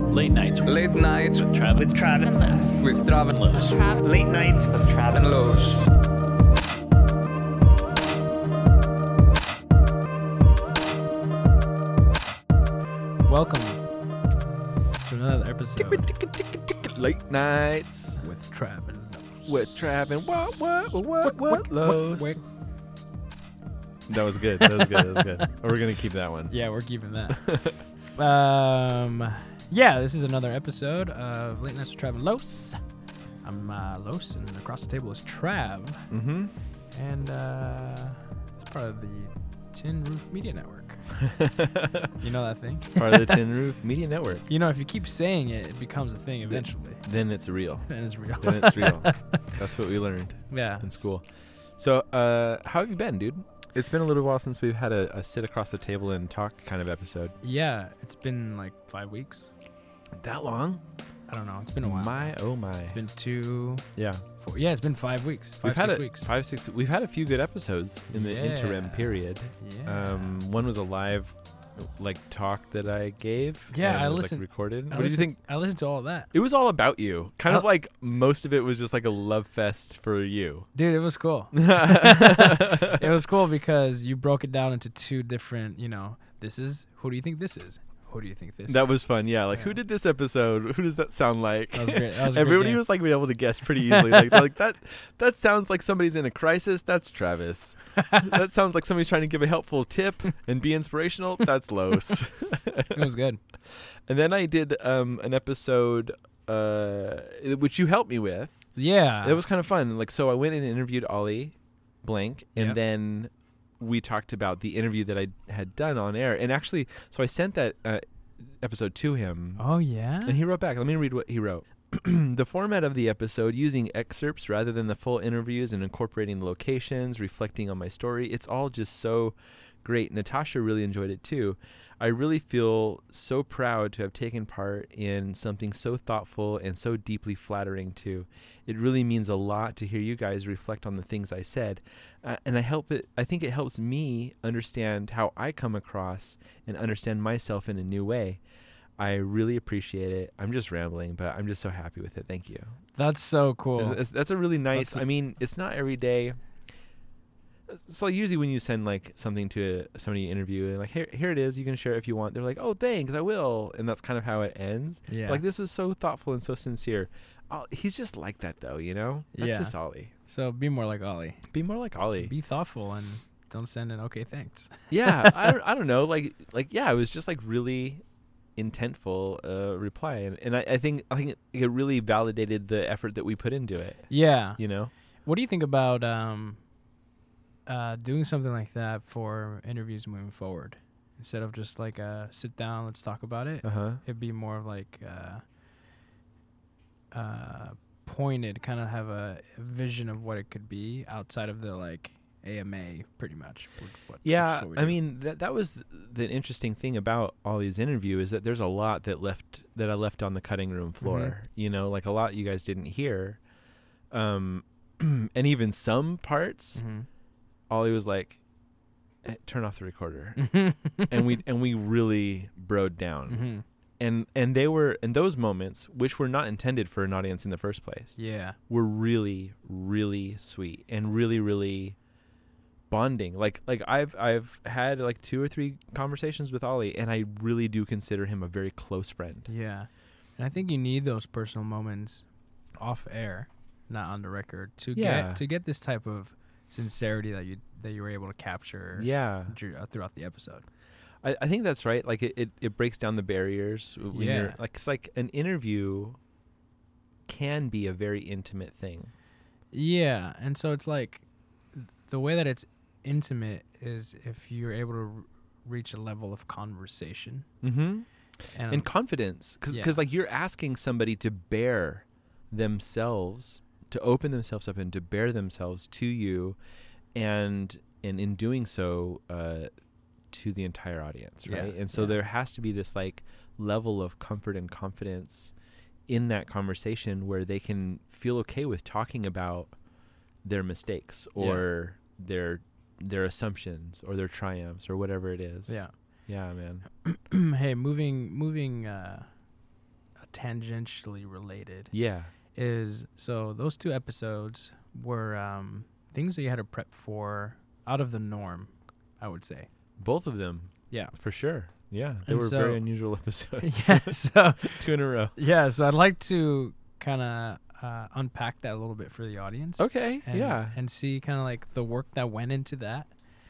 Late nights Late nights with Trav. with Trav and Los. with Trav and Los. Late nights with Trav and Los. Welcome to another episode Late nights with Trav and Los. with Trav and what what what what, Wick, wick, Los. wick. That was good. That was good. That was good. We're gonna keep that one. Yeah, we're keeping that. um, yeah, this is another episode of Late Nights with Trav and Los. I'm uh, Los, and across the table is Trav, Mm-hmm. and uh, it's part of the Tin Roof Media Network. You know that thing? Part of the Tin Roof Media Network. You know, if you keep saying it, it becomes a thing eventually. Then it's real. And it's real. Then it's real. That's what we learned yeah. in school. So, uh, how have you been, dude? It's been a little while since we've had a, a sit across the table and talk kind of episode. Yeah, it's been like five weeks. That long? I don't know. It's been a while. My oh my. It's been two, Yeah. four. Yeah, it's been five weeks. 5 we've had six a, weeks. five six. We've had a few good episodes in the interim period. Yeah. Um, one was a live, like talk that I gave. Yeah, I was, listened- Like, recorded. I what did you think? I listened to all that. It was all about you. Kind of like most of it was just like a love fest for you. Dude, it was cool. it was cool because you broke it down into two different, you know, this is who do you think this is? Who do you think this that is? was fun. Yeah, like who did this episode? Who does that sound like? That was great. That was Everybody was like being able to guess pretty easily. like, like that. That sounds like somebody's in a crisis. That's Travis. that sounds like somebody's trying to give a helpful tip and be inspirational. That's Los. It was good. and then I did um, an episode, uh, which you helped me with. Yeah. It was kind of fun. Like, so I went and interviewed Ollie Blank, and Yep. then we talked about the interview that I had done on air. And actually, so I sent that uh, episode to him, Oh yeah. and he wrote back. Let me read what he wrote. the format of the episode, using excerpts rather than the full interviews and incorporating the locations, reflecting on my story, it's all just so great. Natasha really enjoyed it too. I really feel so proud to have taken part in something so thoughtful and so deeply flattering too. It really means a lot to hear you guys reflect on the things I said, uh, and I help it. I think it helps me understand how I come across and understand myself in a new way. I really appreciate it. I'm just rambling, but I'm just so happy with it. Thank you. That's so cool. It's- it's- that's a really nice. A- I mean, it's not every day. So usually when you send like something to somebody you interview and like here here it is, you can share it if you want. They're like, oh thanks, I will, and that's kind of how it ends. yeah. Like this is so thoughtful and so sincere. Oh, he's just like that though, you know. That's Yeah. just Ollie. so be more like Ollie. Be more like Ollie. Be thoughtful and don't send an okay thanks. yeah, I don't, I don't know. Like like yeah, it was just like really intentful uh, reply, and, and I, I think I think it really validated the effort that we put into it. Yeah. You know. What do you think about um, uh, doing something like that for interviews moving forward? Instead of just like uh, sit down, let's talk about it. Uh huh. It'd be more of like uh, uh, pointed, kind of have a, a vision of what it could be outside of the like AMA, pretty much. what- Yeah, I do. mean that that was the interesting thing about Ollie's interview is that there's a lot that left that I left on the cutting room floor. Mhm. You know, like a lot you guys didn't hear, um, and even some parts, Mhm. Ollie was like, "Eh, "Turn off the recorder," and we and we really broed down, Mhm. and and they were in those moments, which were not intended for an audience in the first place, Yeah. were really really sweet and really really bonding like like i've i've had like two or three conversations with ollie and i really do consider him a very close friend Yeah. And I think you need those personal moments off air, not on the record, to Yeah. get to get this type of sincerity that you that you were able to capture yeah uh, throughout the episode. I, I think that's right like it, it, it breaks down the barriers when you're Yeah. like it's like an interview can be a very intimate thing Yeah, and so it's like the way that it's intimate is if you're able to r- reach a level of conversation mm-hmm. and, and confidence because Yeah. like you're asking somebody to bear themselves to open themselves up and to bear themselves to you and and in doing so uh to the entire audience Yeah, right and so yeah. there has to be this like level of comfort and confidence in that conversation where they can feel okay with talking about their mistakes Yeah. or their their assumptions or their triumphs or whatever it is yeah. yeah man hey, moving moving uh tangentially related. Yeah. Is so those two episodes were um, things that you had to prep for out of the norm. I would say. Both of them. Yeah. For sure. Yeah. They And were so- very unusual episodes. yeah. So Two in a row. yeah. So I'd like to kind of uh, unpack that a little bit for the audience. Okay. And, yeah. And see kind of like the work that went into that.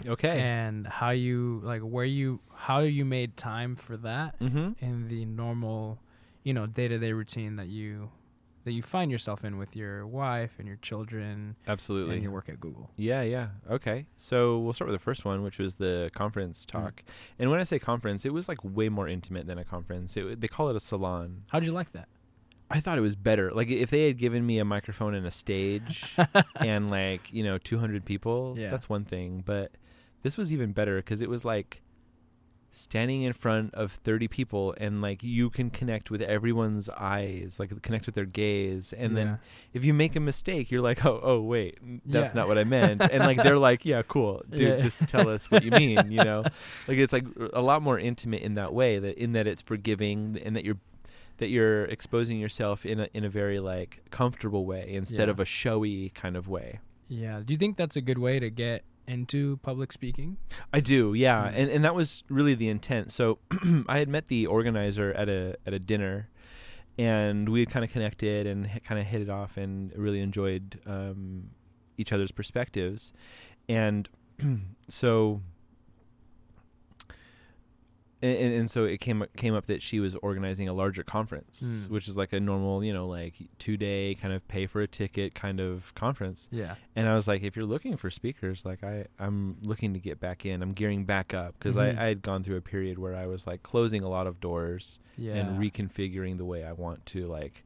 Okay. and how you like where you how you made time for that mm-hmm. in the normal you know day-to-day routine that you that you find yourself in with your wife and your children Absolutely. and your work at google Yeah, yeah. Okay. So we'll start with the first one, which was the conference Mm. talk. And when I say conference, it was like way more intimate than a conference. It, they call it a salon. How did you like that I thought it was better. Like if they had given me a microphone and a stage and like, you know, 200 people, Yeah. that's one thing, but this was even better cuz it was like standing in front of 30 people and like you can connect with everyone's eyes, like connect with their gaze and then if you make a mistake, you're like, oh, oh, wait, that's Yeah. not what I meant. and like they're like, yeah, cool, dude, Yeah. just tell us what you mean, you know? Like it's like a lot more intimate in that way, that in that it's forgiving and that you're that you're exposing yourself in a in a very like comfortable way instead Yeah. of a showy kind of way. yeah do you think that's a good way to get into public speaking I do, yeah, Mm. and and that was really the intent. So I had met the organizer at a at a dinner, and we had kind of connected and kind of hit it off, and really enjoyed um, each other's perspectives, and so. And, and, and so it came came up that she was organizing a larger conference, Mm. which is like a normal, you know, like two day kind of pay for a ticket kind of conference. yeah And I was like, if you're looking for speakers, like I, I'm looking to get back in. I'm gearing back up because Mhm. I, I had gone through a period where I was like closing a lot of doors yeah and reconfiguring the way I want to like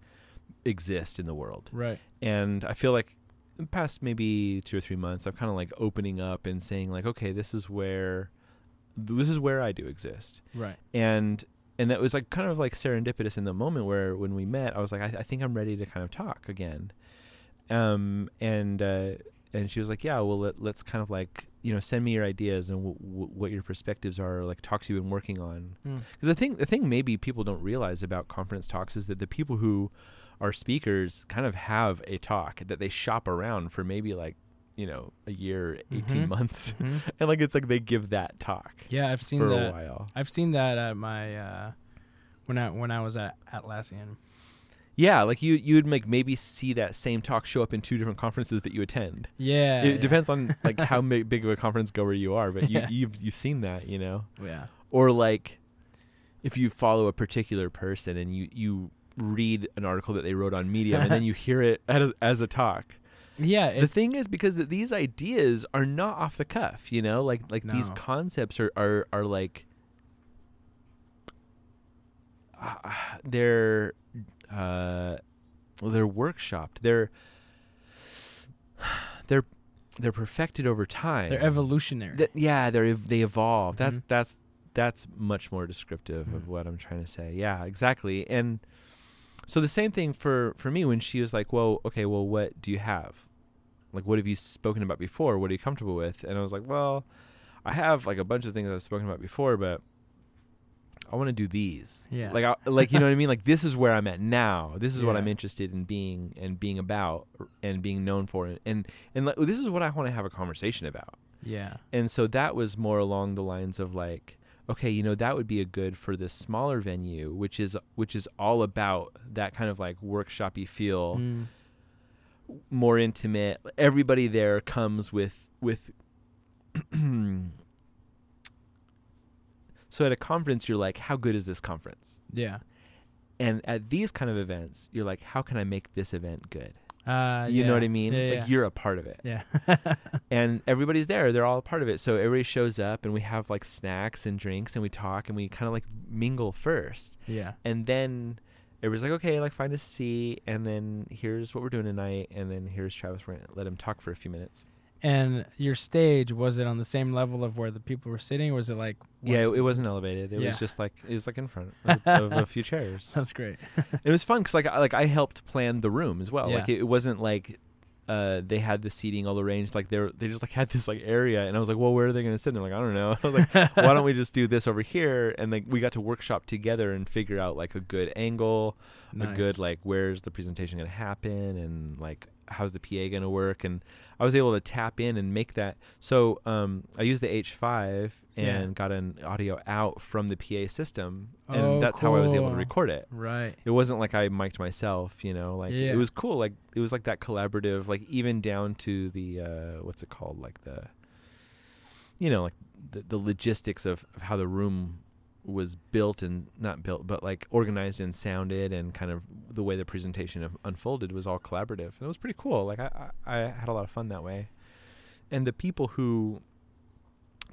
exist in the world. right And I feel like the past maybe two or three months, I'm kind of like opening up and saying like, okay, this is where, this is where I do exist. Right. And and that was like kind of like serendipitous in the moment where when we met i was like i, I think i'm ready to kind of talk again. Um and uh and she was like yeah well let, let's kind of like you know send me your ideas and w- w- what your perspectives are or like talks you've been working on. Mm. because the thing the thing maybe people don't realize about conference talks is that the people who are speakers kind of have a talk that they shop around for maybe like you know a year 18 Mhm. months Mhm. and like it's like they give that talk yeah i've seen for a that while i've seen that at my uh when i when i was at atlassian Yeah, like you you would like maybe see that same talk show up in two different conferences that you attend. yeah it yeah. depends on like how big of a conference goer you are, but you Yeah. you've you've seen that, you know. yeah Or like if you follow a particular person and you you read an article that they wrote on Medium and then you hear it as as a talk. Yeah the thing is because th- these ideas are not off the cuff, you know? Like like these concepts are are are like uh, they're uh they're workshopped. They're they're they're perfected over time. they're evolutionary That- yeah, they're they evolve. That Mhm. that's that's much more descriptive of Mhm. what I'm trying to say. Yeah, exactly. And so the same thing for for me when she was like, "Well, okay, well, what do you have? Like, what have you spoken about before? What are you comfortable with?" And I was like, "Well, I have like a bunch of things I've spoken about before, but I want to do these. Yeah. Like, I, like you know what I mean? Like, this is where I'm at now. This is what I'm interested in being and being about and being known for, and and like, this is what I want to have a conversation about." yeah And so that was more along the lines of like, okay, you know, that would be a good for this smaller venue, which is which is all about that kind of like workshoppy feel, Mm. More intimate. Everybody there comes with with So at a conference you're like, how good is this conference? yeah And at these kind of events, you're like, how can I make this event good? uh you know what I mean? yeah, like you're a part of it. yeah and everybody's there they're all a part of it so everybody shows up and we have like snacks and drinks and we talk and we kind of like mingle first yeah and then everybody's like okay like find a seat and then here's what we're doing tonight and then here's travis we're gonna let him talk for a few minutes. And your stage was it on the same level of where the people were sitting or was it like yeah it, it wasn't elevated. It Yeah. was just like it was like in front of, of a few chairs. That's great. It was fun because like I, like I helped plan the room as well. Like it, it wasn't like uh, they had the seating all arranged like they're they just like had this like area and I was like well where are they gonna sit? And they're like I don't know. I was like why don't we just do this over here? And like we got to workshop together and figure out like a good angle a good like where's the presentation going to happen and like how's the PA going to work and I was able to tap in and make that so um I used the H5 and Yeah. got an audio out from the PA system and Oh, that's how I was able to record it Right. it wasn't like I mic'd myself, you know, like Yeah. it was cool. Like it was like that collaborative, like even down to the uh what's it called? Like the you know, like the, the logistics of, of how the room was built and not built, but like organized and sounded and kind of the way the presentation of, unfolded was all collaborative. It was pretty cool. Like I, I, I had a lot of fun that way. And the people who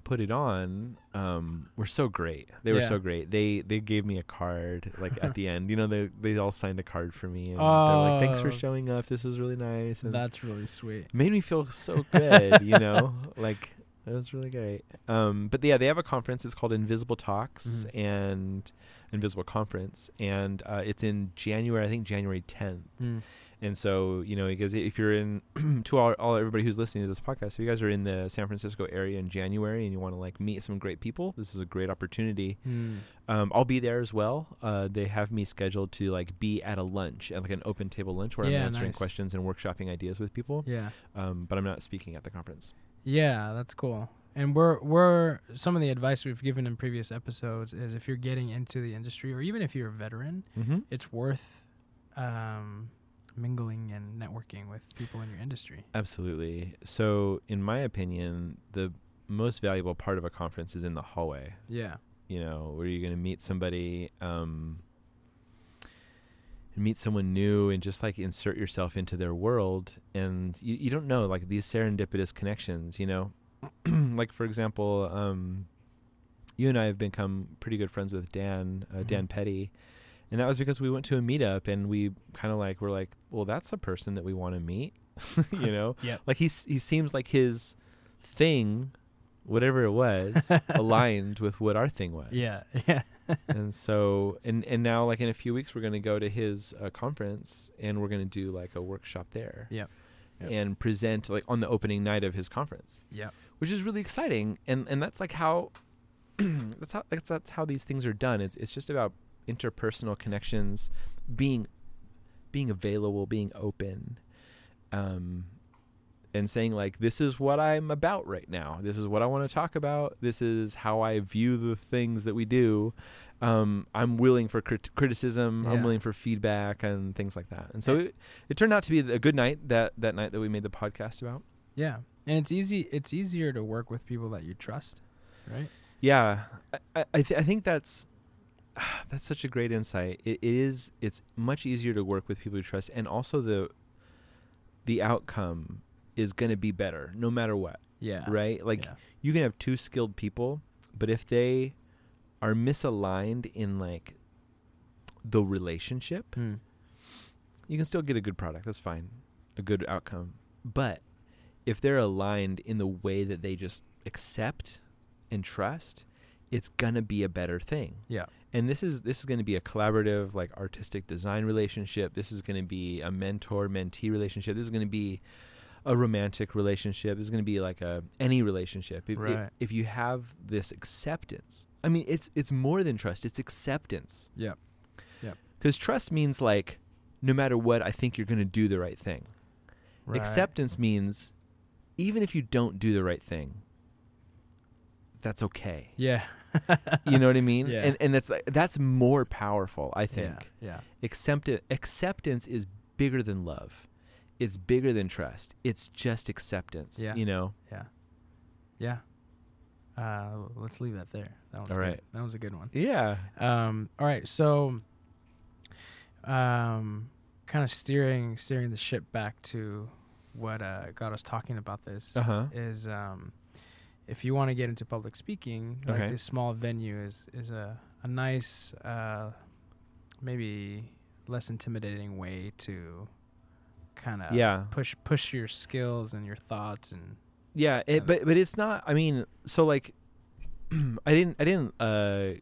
put it on um, were so great. They were Yeah. so great. They they gave me a card like at the end. You know, they they all signed a card for me and they're like, "Thanks for Oh. showing up. This is really nice." And That's really sweet. made me feel so good. you know, like it was really great. Um, but yeah, they have a conference. It's called Invisible Talks Mhm. and Invisible Conference, and uh, it's in January. I think January 10th. Mm. And so, you know, because if you're in, to all, all everybody who's listening to this podcast, if you guys are in the San Francisco area in January and you want to like meet some great people, this is a great opportunity. Mm. Um, I'll be there as well. Uh, they have me scheduled to like be at a lunch, at like an open table lunch where Yeah, I'm answering nice. questions and workshopping ideas with people. Yeah. Um, but I'm not speaking at the conference. Yeah, that's cool. And we're we're some of the advice we've given in previous episodes is if you're getting into the industry or even if you're a veteran, Mm-hmm. it's worth um, mingling and networking with people in your industry. Absolutely. So, in my opinion, the most valuable part of a conference is in the hallway. Yeah. you know, where you're going to meet somebody, um, meet someone new and just like insert yourself into their world. And you, you don't know, like these serendipitous connections, you know, like for example, um, you and I have become pretty good friends with Dan, uh, Mhm. Dan Petty. And that was because we went to a meetup and we kind of like were like, well, that's a person that we want to meet, you know. Yep. Like he's he seems like his thing, whatever it was, aligned with what our thing was. Yeah. Yeah. And so and and now like in a few weeks we're gonna go to his uh, conference and we're gonna do like a workshop there. Yeah. Yep. And present like on the opening night of his conference, yeah. which is really exciting. And and that's like how that's how that's, that's how these things are done. It's it's just about interpersonal connections, being being available, being open, um, and saying like this is what I'm about right now. This is what I want to talk about. This is how I view the things that we do. Um, I'm willing for crit- criticism. I'm willing for feedback and things like that. And so it, it turned out to be a good night that that night that we made the podcast about. Yeah. And it's easy. It's easier to work with people that you trust, right? Yeah, I I, th- I think that's that's such a great insight. It is. It's much easier to work with people you trust, and also the the outcome is going to be better no matter what. Yeah. Right? Like yeah. you can have two skilled people, but if they are misaligned in like the relationship, Hmm. you can still get a good product. That's fine, a good outcome. But if they're aligned in the way that they just accept and trust, it's gonna be a better thing. Yeah. And this is this is going to be a collaborative, like artistic design relationship. This is going to be a mentor mentee relationship. This is going to be a romantic relationship. Is going to be like a any relationship. If, if- Right. if you have this acceptance, I mean, it's it's more than trust. It's acceptance. Yeah. Yeah. Because trust means like, no matter what, I think you're going to do the right thing. Right. Acceptance means, even if you don't do the right thing, that's okay. Yeah. You know what I mean? Yeah. And and that's like, that's more powerful, I think. Yeah. Accept acceptance is bigger than love. It's bigger than trust. It's just acceptance. Yeah. You know? Yeah. Yeah. Uh, let's leave that there. That one's All good. That was a good one. Yeah. Um, all right, so um, kind of steering steering the ship back to what uh, got us talking about this Uh huh. is um, if you want to get into public speaking, like this small venue is is a a nice, uh, maybe less intimidating way to kind of yeah. push push your skills and your thoughts and Yeah, it, but but it's not. I mean, so like, I didn't I didn't uh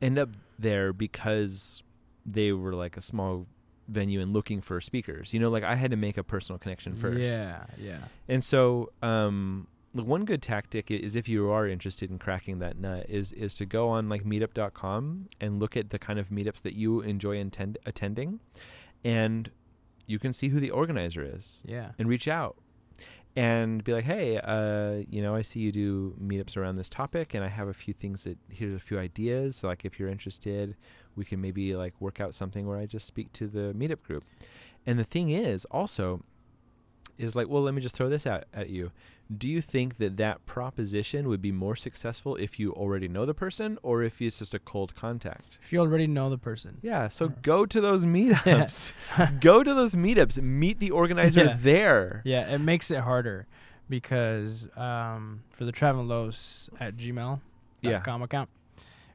end up there because they were like a small venue and looking for speakers. You know, like I had to make a personal connection first. Yeah, yeah. And so, um, one good tactic is if you are interested in cracking that nut is is to go on like meetup.com and look at the kind of meetups that you enjoy intend- attending and you can see who the organizer is Yeah. and reach out and be like, "Hey, uh, you know, I see you do meetups around this topic and I have a few things that here's a few ideas. So like if you're interested, we can maybe like work out something where I just speak to the meetup group." And the thing is also is like, well, let me just throw this out at you. Do you think that that proposition would be more successful if you already know the person or if it's just a cold contact? If you already know the person. Yeah, so Or- go to those meetups. go to those meetups. Meet the organizer Yeah. there. Yeah, it makes it harder because um, for the Travelos at gmail.com Yeah. account,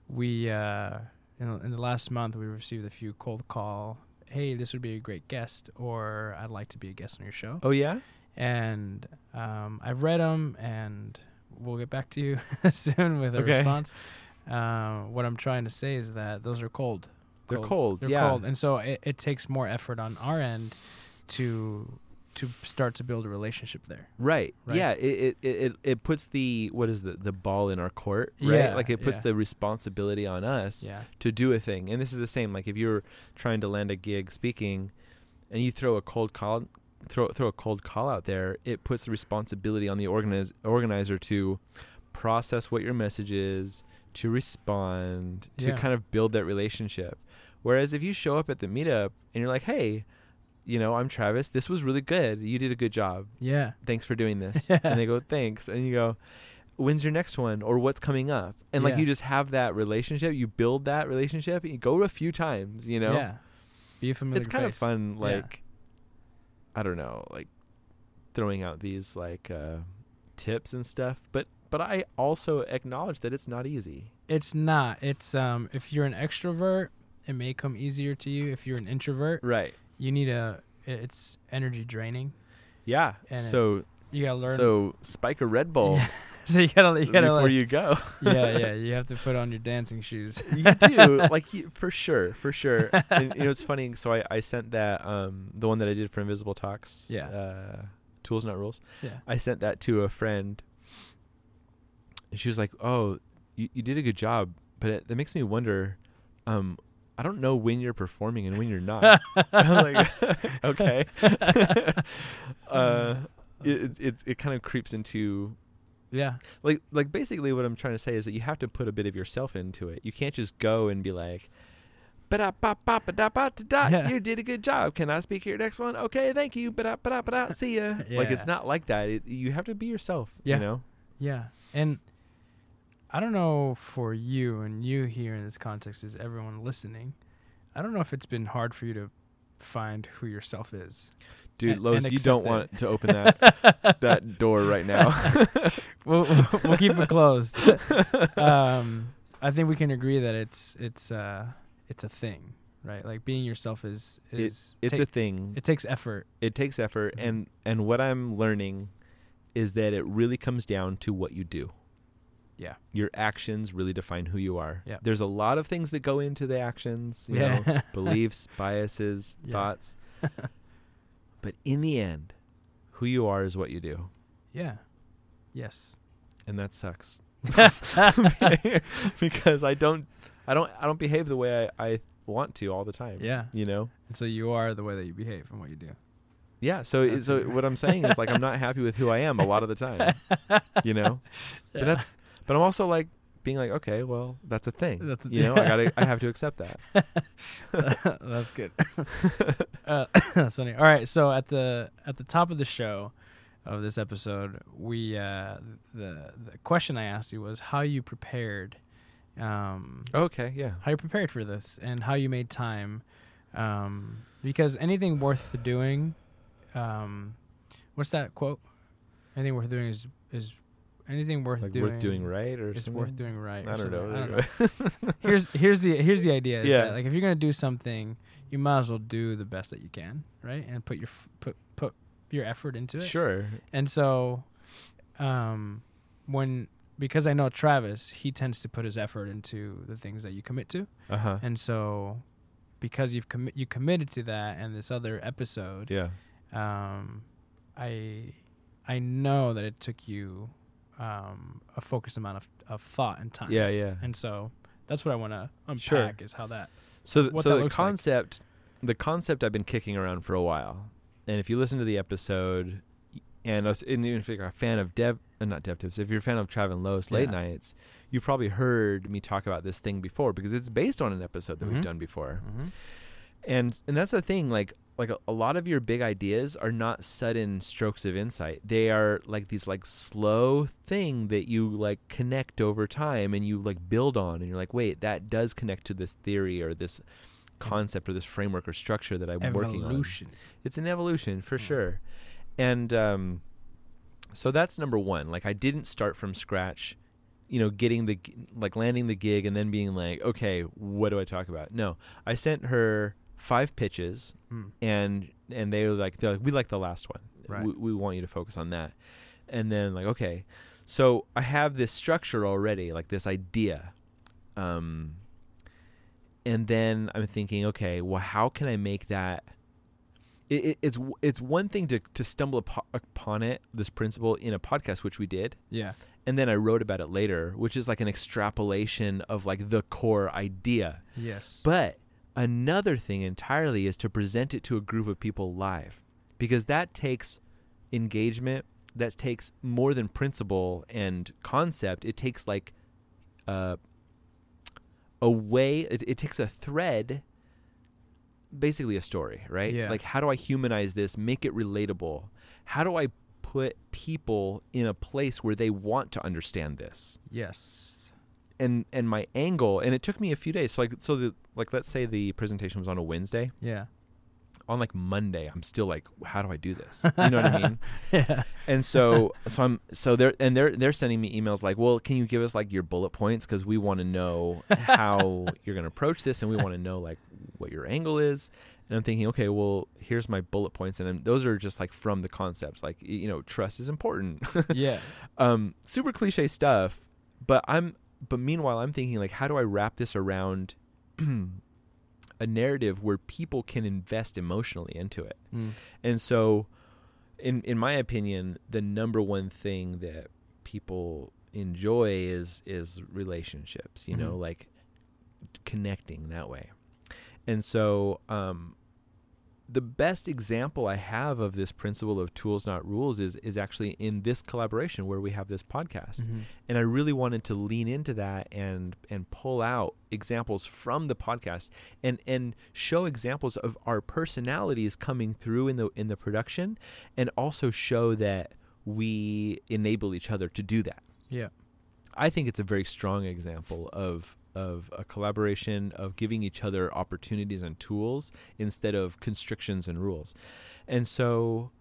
we uh, in, in the last month we received a few cold call. Hey, this would be a great guest, or I'd like to be a guest on your show. Oh yeah. And um, I've read them, and we'll get back to you soon with a Okay. response. Uh, what I'm trying to say is that those are cold. They're cold. They're yeah. cold, and so it, it takes more effort on our end to to start to build a relationship there. Right. Right. Yeah. It, it it it puts the what is the the ball in our court. Right. Yeah, Like it puts yeah. the responsibility on us Yeah, to do a thing. And this is the same. Like if you're trying to land a gig speaking, and you throw a cold call. Throw throw a cold call out there. It puts the responsibility on the organiz- organizer to process what your message is, to respond, to kind of build that relationship. Whereas if you show up at the meetup and you're like, "Hey, you know, I'm Travis. This was really good. You did a good job. yeah, Thanks for doing this." Yeah. And they go, "Thanks." And you go, "When's your next one?" or "What's coming up?" And like Yeah. you just have that relationship. You build that relationship. And you go a few times. You know, yeah. Be a familiar. it's kind of face. fun. Yeah. Like, I don't know, like throwing out these like uh, tips and stuff. But but I also acknowledge that it's not easy. It's not. It's um. If you're an extrovert, it may come easier to you. If you're an introvert, Right. You need a. It's energy draining. Yeah. And it- so You gotta learn. so spike a Red Bull so you gotta. You gotta. before Like, you go. yeah, yeah. You have to put on your dancing shoes. you do like you, for sure for sure and you know it's funny so I, I sent that um the one that i did for invisible talks Yeah. uh tools not rules Yeah. i sent that to a friend and she was like oh you, you did a good job but it, that makes me wonder um i don't know when you're performing and when you're not i was like okay uh it, it, it kind of creeps into yeah. like like basically what I'm trying to say is that you have to put a bit of yourself into it. You can't just go and be like "Ba-da-ba-ba-ba-da-ba-da-da, Yeah. you did a good job. Can I speak your next one? Okay, thank you. See ya. Like it's not like that. It, you have to be yourself, Yeah. you know? Yeah. And I don't know for you and you here in this context is everyone listening. I don't know if it's been hard for you to find who yourself is. Dude, And- Lois, and you don't accept want to open that that door right now. we'll, we'll, we'll keep it closed. um, I think we can agree that it's it's uh it's a thing, right? Like being yourself is is it's ta- a thing. it takes effort. it takes effort Mhm. and and what i'm learning is that it really comes down to what you do Yeah. your actions really define who you are Yeah. there's a lot of things that go into the actions you know Yeah. beliefs biases Yeah. thoughts but in the end who you are is what you do Yeah. Yes. and that sucks because i don't i don't i don't behave the way i, I want to all the time Yeah. you know And so you are the way that you behave and what you do. yeah so That's so what i'm saying is like i'm not happy with who i am a lot of the time you know Yeah. but that's but i'm also like being like okay well that's a thing That's a- you know i gotta i have to accept that That's good. uh, that's funny. All right, so at the at the top of the show of this episode, we uh, the the question I asked you was how you prepared, um, okay yeah how you prepared for this, and how you made time, um, because anything worth doing, um, what's that quote? Anything worth doing is is anything worth like doing worth doing right or something worth doing right. i don't know, I don't know here's here's the here's the idea. Is Yeah. that, like if you're gonna do something, you might as well do the best that you can, right? And put your f- put put your effort into it. sure And so, um, when because I know Travis, he tends to put his effort into the things that you commit to, uh-huh and so because you've commi- you committed to that and this other episode, Yeah. um, I I know that it took you um, a focused amount of, of thought and time. Yeah, yeah. And so that's what I want to unpack Sure. is how that. So, th- what so that the looks like. concept, the concept I've been kicking around for a while, and if you listen to the episode, and, us- and even if you're a fan of Dev, uh, not Dev Tips, if you're a fan of Trav and Los late Yeah. nights, you probably heard me talk about this thing before because it's based on an episode that Mhm. we've done before, Mm-hmm. and and that's the thing, like like a, a lot of your big ideas are not sudden strokes of insight. They are like these like slow thing that you like connect over time and you like build on and you're like, wait, that does connect to this theory or this concept or this framework or structure that I'm working on. It's an evolution for Mm. sure. And um, so that's number one. Like I didn't start from scratch, you know, getting the like landing the gig and then being like, okay, what do I talk about? No, I sent her five pitches Mm. and and they were like, they're like we like the last one. Right. We, we want you to focus on that. And then like, okay, so I have this structure already, like this idea. Um, and then I'm thinking, okay, well, how can I make that? It, it, it's it's one thing to to stumble upo- upon it, this principle in a podcast, which we did, Yeah. and then I wrote about it later, which is like an extrapolation of like the core idea. Yes. But another thing entirely is to present it to a group of people live because that takes engagement, that takes more than principle and concept. It takes like uh, a way, it, it takes a thread, basically a story, right? Yeah. Like, how do I humanize this, make it relatable? How do I put people in a place where they want to understand this? yes. And and my angle and it took me a few days. So like so the like let's say the presentation was on a wednesday. Yeah. on like monday i'm still like how do i do this? You know what i mean? Yeah. and so so i'm so they're and they're they're sending me emails like well can you give us like your bullet points? Because we want to know how you're going to approach this and we want to know like what your angle is. And i'm thinking okay well here's my bullet points and then those are just like from the concepts. Like you know trust is important. Yeah. um super cliche stuff but i'm but meanwhile i'm thinking like how do i wrap this around a narrative where people can invest emotionally into it Mm. and so in in my opinion the number one thing that people enjoy is is relationships you know Mhm. like connecting that way and so um the best example I have of this principle of tools not rules is is actually in this collaboration where we have this podcast Mhm. and I really wanted to lean into that and and pull out examples from the podcast and and show examples of our personalities coming through in the in the production and also show that we enable each other to do that. Yeah. I think it's a very strong example of of a collaboration of giving each other opportunities and tools instead of constrictions and rules. And so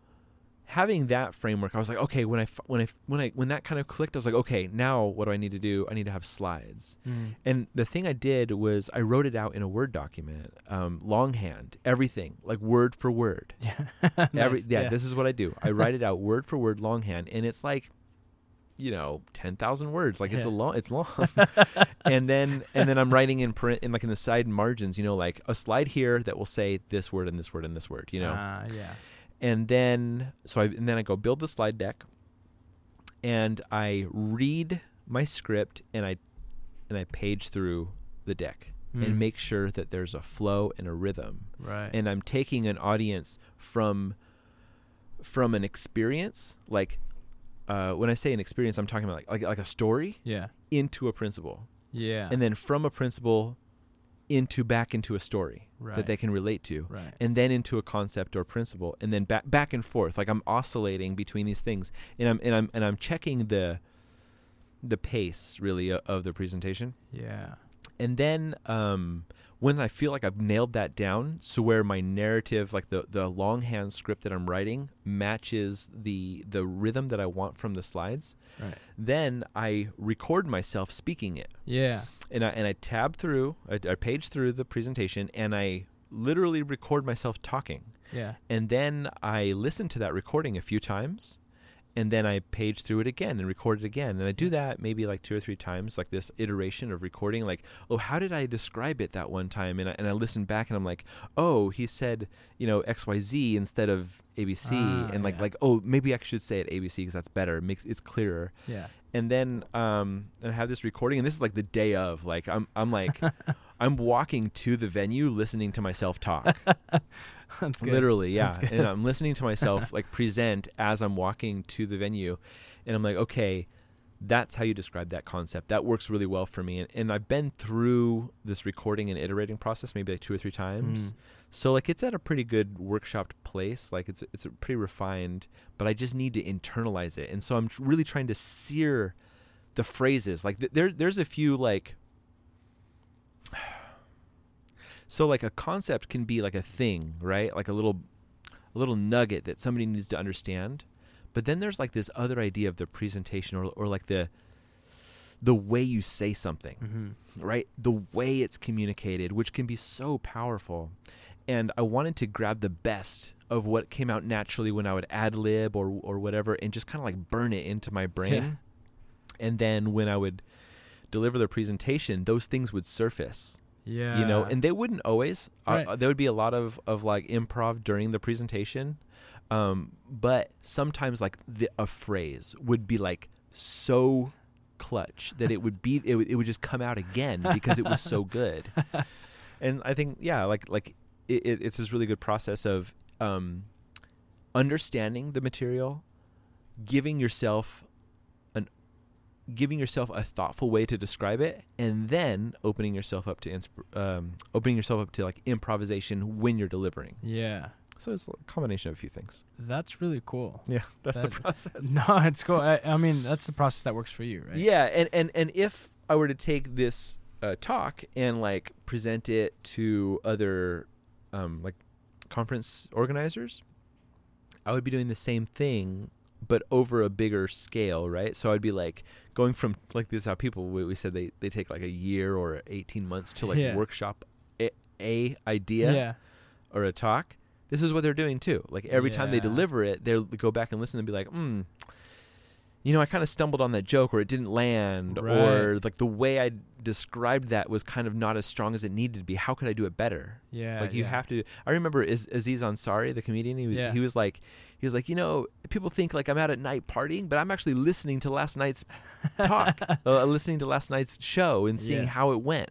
having that framework, I was like, okay, when I when I when I when that kind of clicked, I was like, okay, now what do I need to do? I need to have slides. Mm. And the thing I did was I wrote it out in a Word document, um, longhand, everything, like word for word. Yeah. Every Nice. yeah, this is what I do. I write it out word for word longhand, and it's like, you know, ten thousand words. Like it's a long, it's long. and then and then I'm writing in print in like in the side margins, you know, like a slide here that will say this word and this word and this word, you know. Ah, yeah. and then so I and then I go build the slide deck, and I read my script and I and I page through the deck Mm. and make sure that there's a flow and a rhythm Right. and I'm taking an audience from from an experience like uh, when I say an experience I'm talking about like, like like a story yeah. into a principle Yeah. and then from a principle into back into a story Right. that they can relate to right. and then into a concept or principle and then back back and forth like I'm oscillating between these things and I'm and I'm and I'm checking the the pace really o- of the presentation Yeah. and then um, when I feel like I've nailed that down, so where my narrative, like the the longhand script that I'm writing, matches the the rhythm that I want from the slides, Right. then I record myself speaking it, Yeah. and I and I tab through, I, I page through the presentation, and I literally record myself talking, Yeah. and then I listen to that recording a few times, and then I page through it again and record it again. And I do that maybe like two or three times, like this iteration of recording. Like, oh, how did I describe it that one time? And I, and I listen back and I'm like, oh, he said, you know, X Y Z instead of ABC, Ah, and like yeah. like oh, maybe I should say it ABC because that's better. It makes it's clearer. Yeah. And then um, and I have this recording, and this is like the day of. Like I'm I'm like I'm walking to the venue, listening to myself talk. That's good. Literally, yeah. And I'm listening to myself like present as I'm walking to the venue, and I'm like, okay, that's how you describe that concept. That works really well for me. And, and I've been through this recording and iterating process maybe like two or three times. Mm. So like it's at a pretty good workshopped place. Like it's it's pretty refined, but I just need to internalize it. And so I'm tr- really trying to sear the phrases. Like th- there there's a few like so like a concept can be like a thing, right? Like a little a little nugget that somebody needs to understand. But then there's like this other idea of the presentation or or like the the way you say something Mm-hmm. right? The way it's communicated, which can be so powerful. And I wanted to grab the best of what came out naturally when I would ad lib or or whatever, and just kind of like burn it into my brain. Yeah. And then when I would deliver the presentation, those things would surface, Yeah. you know, and they wouldn't always. Uh, Right. Uh, there would be a lot of of like improv during the presentation, um, but sometimes like the, a phrase would be like so clutch that it would be it would, it would just come out again because it was so good and i think yeah like like it, it, it's this really good process of um understanding the material giving yourself giving yourself a thoughtful way to describe it and then opening yourself up to insp- um, opening yourself up to like improvisation when you're delivering yeah. so it's a combination of a few things That's really cool. yeah that's the process No, it's cool. I, I mean, that's the process that works for you, right? Yeah, and and and if I were to take this uh, talk and like present it to other um, like conference organizers, I would be doing the same thing, but over a bigger scale, right? So I'd be like going from like this is how people we, we said they they take like a year or eighteen months to like Yeah. workshop a, a idea Yeah. or a talk. This is what they're doing too. Like every time they deliver it, they'll go back and listen and be like, hmm, you know, I kind of stumbled on that joke or it didn't land or like the way I described that was kind of not as strong as it needed to be. How could I do it better? Yeah. like you yeah. have to. I remember Iz- Aziz Ansari, the comedian. He was, Yeah. he was like, he was like, you know, people think like I'm out at night partying, but I'm actually listening to last night's talk, uh, listening to last night's show and seeing Yeah. how it went.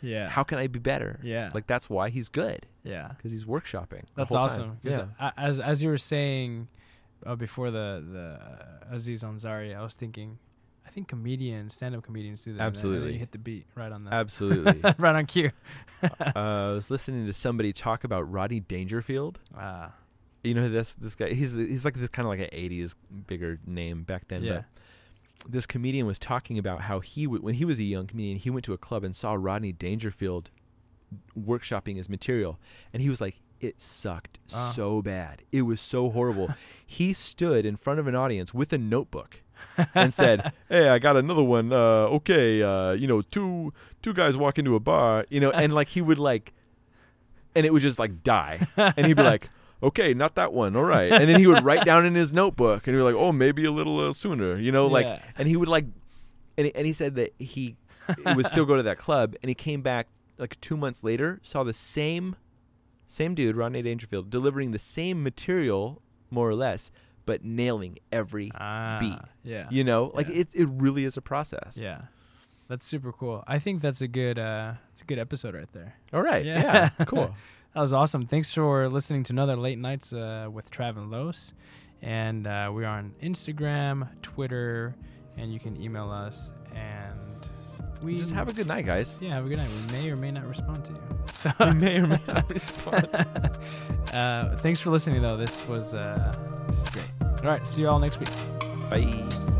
Yeah. How can I be better? Yeah. Like that's why he's good yeah. because he's workshopping. the That's awesome. Yeah. uh, As as you were saying uh, before the the uh, Aziz Ansari, I was thinking, I think comedians, stand-up comedians do that. and and then Absolutely. you hit the beat right on that. Absolutely. right on cue. uh, I was listening to somebody talk about Rodney Dangerfield. Ah. You know this this guy? He's he's like this kind of like an '80s bigger name back then. Yeah. But this comedian was talking about how he w- when he was a young comedian, he went to a club and saw Rodney Dangerfield workshopping his material, and he was like, "It sucked Ah. so bad. It was so horrible." he stood in front of an audience with a notebook and said, "Hey, I got another one. Uh, okay, uh, you know, two two guys walk into a bar, you know, and like he would like, and it would just like die, and he'd be like." Okay, not that one. All right, and then he would write down in his notebook, and he would like, "Oh, maybe a little uh, sooner," you know, like, Yeah. and he would like, and he, and he said that he would still go to that club, and he came back like two months later, saw the same, same dude, Rodney Dangerfield, delivering the same material more or less, but nailing every Ah. beat. Yeah. You know, like Yeah. it it really is a process. Yeah. That's super cool. I think that's a good uh it's a good episode right there. All right. Yeah. Yeah. cool. That was awesome. Thanks for listening to another late nights uh, with Trav and Los. And uh, we're on Instagram, Twitter, and you can email us. And we Just have a good night, guys. yeah, have a good night. We may or may not respond to you. So We may or may not respond. uh, thanks for listening, though. This was uh, this was great. All right, see you all next week. Bye.